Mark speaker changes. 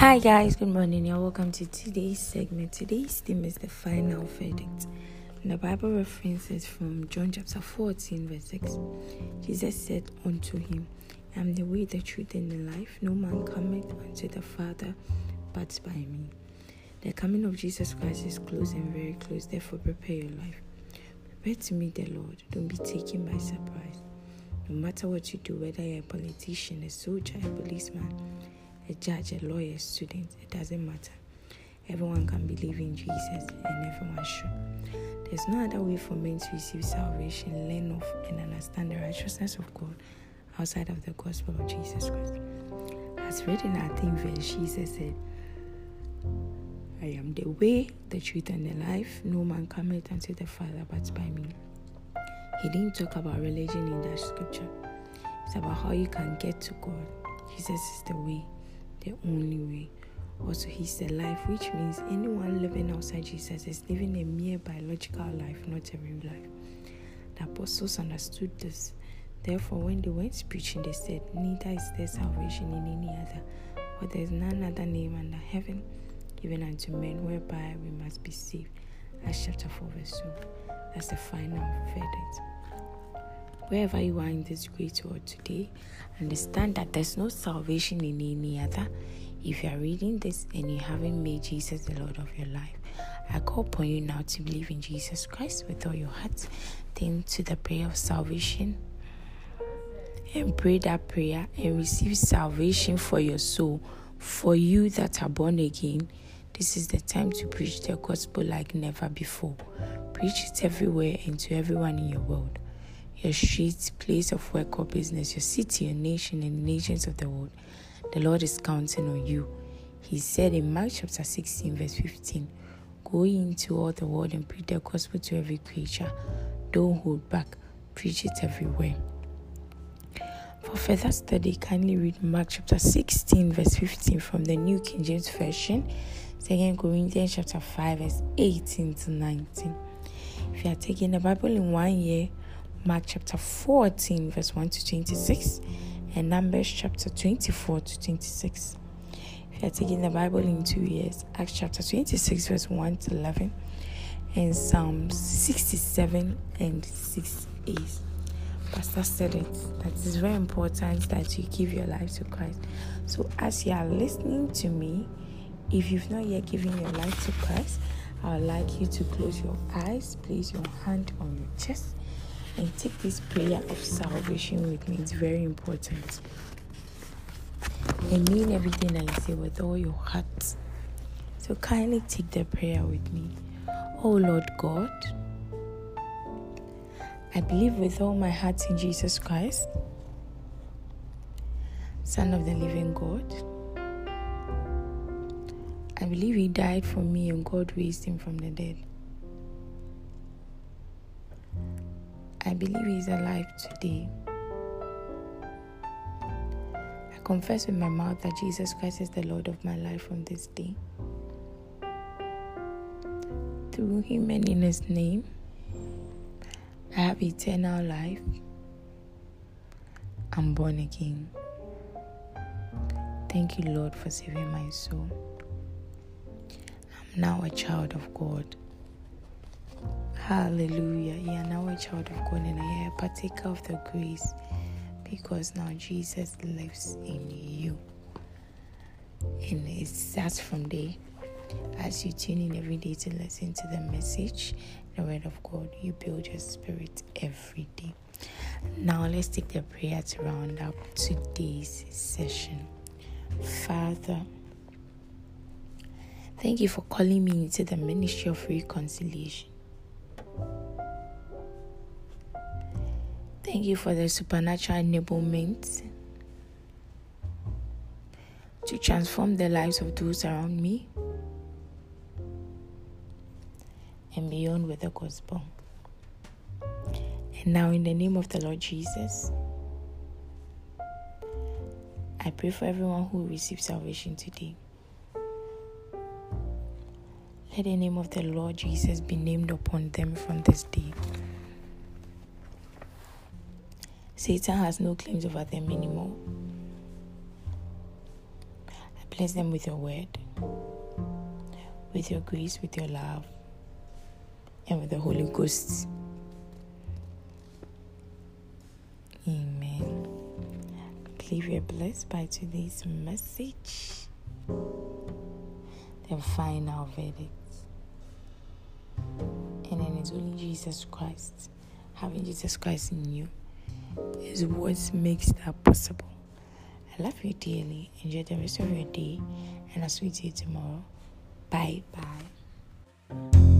Speaker 1: Hi guys, good morning and welcome to today's segment. Today's theme is the final verdict. The Bible reference is from John chapter 14, verse 6. Jesus said unto him, I am the way, the truth, and the life. No man cometh unto the Father but by me. The coming of Jesus Christ is close and very close, therefore prepare your life. Prepare to meet the Lord. Don't be taken by surprise. No matter what you do, whether you're a politician, a soldier, a policeman, a judge, a lawyer, a student, it doesn't matter. Everyone can believe in Jesus and everyone should. There's no other way for men to receive salvation, learn of, and understand the righteousness of God outside of the gospel of Jesus Christ. As read in our theme verse, Jesus said, I am the way, the truth, and the life. No man cometh unto the Father but by me. He didn't talk about religion in that scripture. It's about how you can get to God. Jesus is the way, the only way. Also, He's the life, which means anyone living outside Jesus is living a mere biological life, not a real life. The apostles understood this. Therefore, when they went preaching, they said, Neither is there salvation in any other, for there is none other name under heaven given unto men whereby we must be saved. Acts chapter 4, verse 2. That's the final verdict. Wherever you are in this great world today, understand that there's no salvation in any other. If you are reading this and you haven't made Jesus the Lord of your life, I call upon you now to believe in Jesus Christ with all your heart, then to the prayer of salvation, and pray that prayer and receive salvation for your soul. For you that are born again, this is the time to preach the gospel like never before. Preach it everywhere and to everyone in your world your street, place of work or business, your city, your nation, and the nations of the world. The Lord is counting on you. He said in Mark chapter 16, verse 15, Go into all the world and preach the gospel to every creature. Don't hold back, preach it everywhere. For further study, kindly read Mark chapter 16, verse 15 from the New King James Version, 2 Corinthians chapter 5, verse 18 to 19. If you are taking the Bible in one year, Mark chapter 14, verse 1 to 26, and Numbers chapter 24 to 26. If you are taking the Bible in two years, Acts chapter 26, verse 1 to 11, and Psalms 67 and 68. Pastor said it that it's very important that you give your life to Christ. So, as you are listening to me, if you've not yet given your life to Christ, I would like you to close your eyes, place your hand on your chest, and take this prayer of salvation with me. It's very important. I mean everything I say with all your heart. So kindly take the prayer with me. Oh Lord God, I believe with all my heart in Jesus Christ, Son of the living God. I believe He died for me and God raised Him from the dead. I believe He is alive today. I confess with my mouth that Jesus Christ is the Lord of my life from this day. Through Him and in His name, I have eternal life. I'm born again. Thank you, Lord, for saving my soul. I'm now a child of God. Hallelujah. You are now a child of God and I am a partaker of the grace because now Jesus lives in you. And it starts from there. As you tune in every day to listen to the message, the word of God, you build your spirit every day. Now let's take the prayer to round up today's session. Father, thank you for calling me into the ministry of reconciliation. Thank you for the supernatural enablement to transform the lives of those around me and beyond with the gospel. And now, in the name of the Lord Jesus, I pray for everyone who receives salvation today. The name of the Lord Jesus be named upon them from this day. Satan has no claims over them anymore. I Bless them with your word, with your grace, with your love, and with the Holy Ghost. Amen. I believe you're blessed by today's message. The final verdict. It's only Jesus Christ. Having Jesus Christ in you is what makes that possible. I love you dearly. Enjoy the rest of your day, and I'll see you tomorrow. Bye bye.